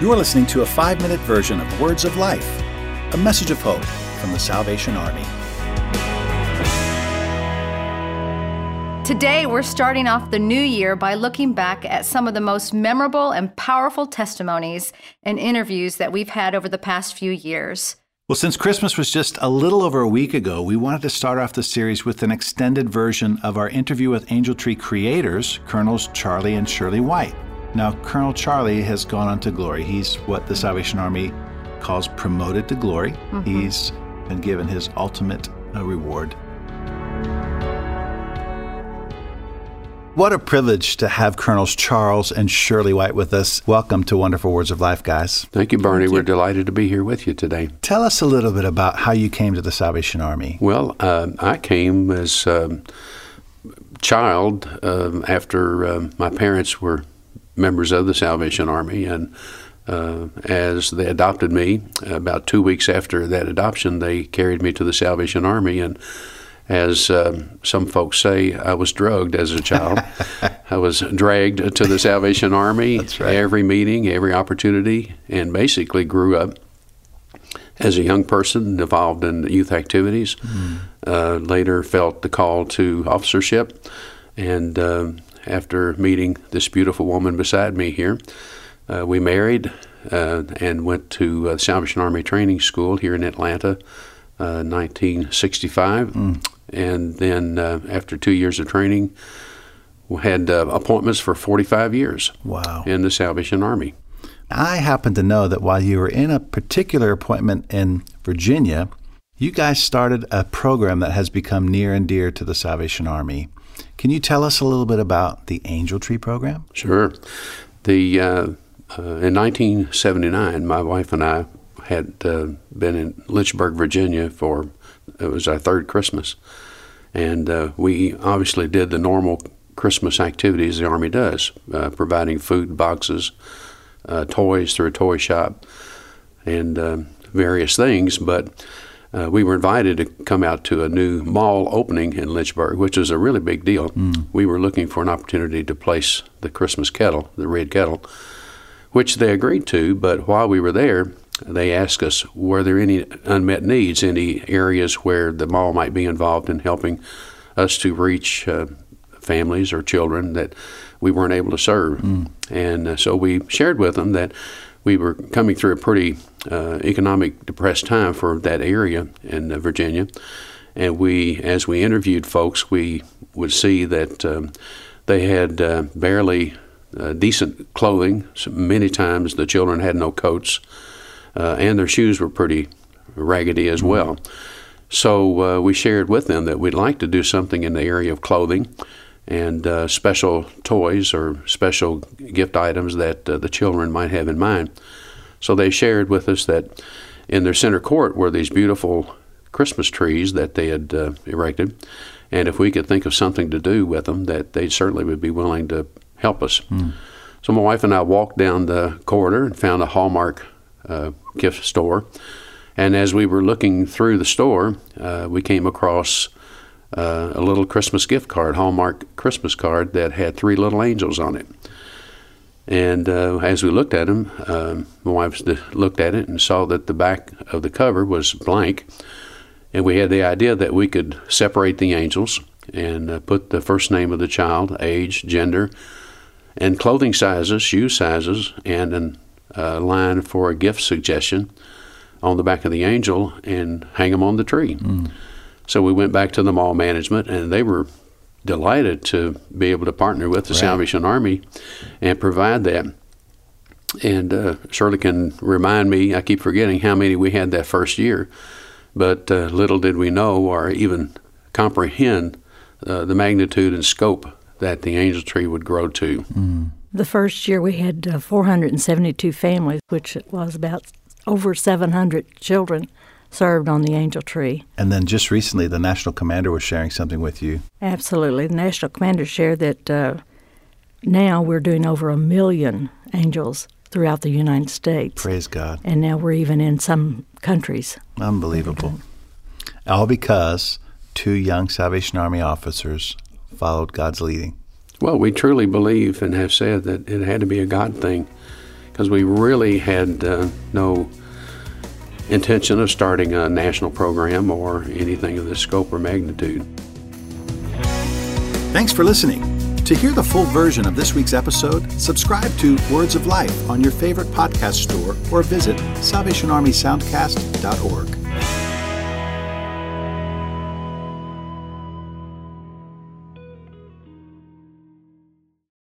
You are listening to a five minute version of Words of Life, a message of hope from the Salvation Army. Today, we're starting off the new year by looking back at some of the most memorable and powerful testimonies and interviews that we've had over the past few years. Well, since Christmas was just a little over a week ago, we wanted to start off the series with an extended version of our interview with Angel Tree creators, Colonels Charlie and Shirley White. Now, Colonel Charlie has gone on to glory. He's what the Salvation Army calls promoted to glory. Mm-hmm. He's been given his ultimate uh, reward What a privilege to have Colonels Charles and Shirley White with us. Welcome to Wonderful Words of Life, guys. Thank you, Barney. Thank you. We're delighted to be here with you today. Tell us a little bit about how you came to the Salvation Army. Well, uh, I came as a um, child uh, after uh, my parents were members of the Salvation Army, and uh, as they adopted me, about two weeks after that adoption, they carried me to the Salvation Army and as um, some folks say, I was drugged as a child. I was dragged to the Salvation Army right. every meeting, every opportunity, and basically grew up as a young person involved in youth activities. Mm. Uh, later, felt the call to officership, and uh, after meeting this beautiful woman beside me here, uh, we married uh, and went to the Salvation Army Training School here in Atlanta. 1965, uh, mm and then uh, after two years of training, we had uh, appointments for 45 years. Wow! In the Salvation Army. I happen to know that while you were in a particular appointment in Virginia, you guys started a program that has become near and dear to the Salvation Army. Can you tell us a little bit about the Angel Tree program? Sure. The uh, uh in 1979, my wife and I had uh, been in Lynchburg, Virginia for it was our third Christmas, and uh, we obviously did the normal Christmas activities the Army does, uh, providing food boxes, uh, toys through a toy shop, and various things. But uh, we were invited to come out to a new mall opening in Lynchburg, which was a really big deal. Mm. We were looking for an opportunity to place the Christmas kettle, the red kettle, which they agreed to. But while we were there, they asked us were there any unmet needs, any areas where the mall might be involved in helping us to reach uh, families or children that we weren't able to serve. Mm. And uh, so we shared with them that we were coming through a pretty uh, economic depressed time for that area in uh, Virginia. And we, as we interviewed folks, we would see that um, they had uh, barely uh, decent clothing. So many times the children had no coats uh, and their shoes were pretty raggedy as well. So uh, we shared with them that we'd like to do something in the area of clothing and uh, special toys or special gift items that uh, the children might have in mind. So they shared with us that in their center court were these beautiful Christmas trees that they had uh, erected, and if we could think of something to do with them, that they certainly would be willing to help us. Mm. So my wife and I walked down the corridor and found a Hallmark uh, gift store. And as we were looking through the store, uh, we came across uh, a little Christmas gift card, Hallmark Christmas card, that had three little angels on it. And uh, as we looked at them, um, my wife looked at it and saw that the back of the cover was blank. And we had the idea that we could separate the angels and uh, put the first name of the child, age, gender, and clothing sizes, shoe sizes, and an uh, line for a gift suggestion on the back of the angel and hang them on the tree. Mm. So we went back to the mall management, and they were delighted to be able to partner with the right. Salvation Army and provide that. And uh, Shirley can remind me, I keep forgetting how many we had that first year, but uh, little did we know or even comprehend uh, the magnitude and scope that the angel tree would grow to. Mm. The first year we had uh, 472 families, which was about over 700 children served on the Angel Tree. And then just recently, the National Commander was sharing something with you. Absolutely. The National Commander shared that uh, now we're doing over a million angels throughout the United States. Praise God. And now we're even in some countries. Unbelievable. All because two young Salvation Army officers followed God's leading. Well, we truly believe and have said that it had to be a God thing because we really had uh, no intention of starting a national program or anything of this scope or magnitude. Thanks for listening. To hear the full version of this week's episode, subscribe to Words of Life on your favorite podcast store or visit SalvationArmySoundcast.org.